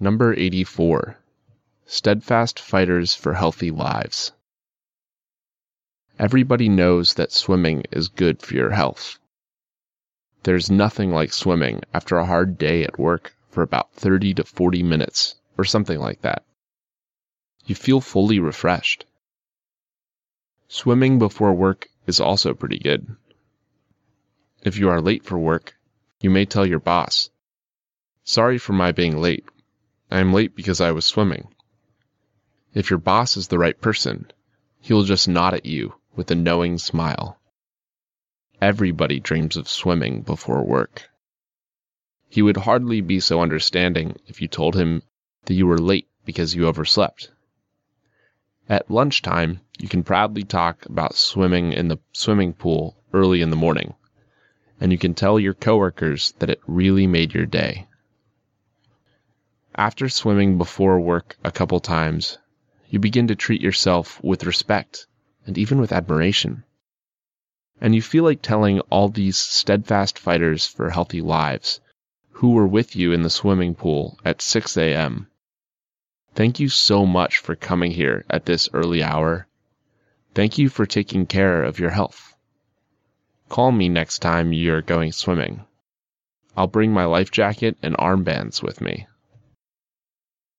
Number 84 Steadfast Fighters for Healthy Lives. Everybody knows that swimming is good for your health. There's nothing like swimming after a hard day at work for about 30 to 40 minutes, or something like that. You feel fully refreshed. Swimming before work is also pretty good. If you are late for work, you may tell your boss, Sorry for my being late. I am late because I was swimming. If your boss is the right person, he will just nod at you with a knowing smile. Everybody dreams of swimming before work. He would hardly be so understanding if you told him that you were late because you overslept. At lunchtime, you can proudly talk about swimming in the swimming pool early in the morning, and you can tell your coworkers that it really made your day. After swimming before work a couple times, you begin to treat yourself with respect and even with admiration. And you feel like telling all these steadfast fighters for healthy lives who were with you in the swimming pool at 6 a.m. Thank you so much for coming here at this early hour. Thank you for taking care of your health. Call me next time you're going swimming. I'll bring my life jacket and armbands with me.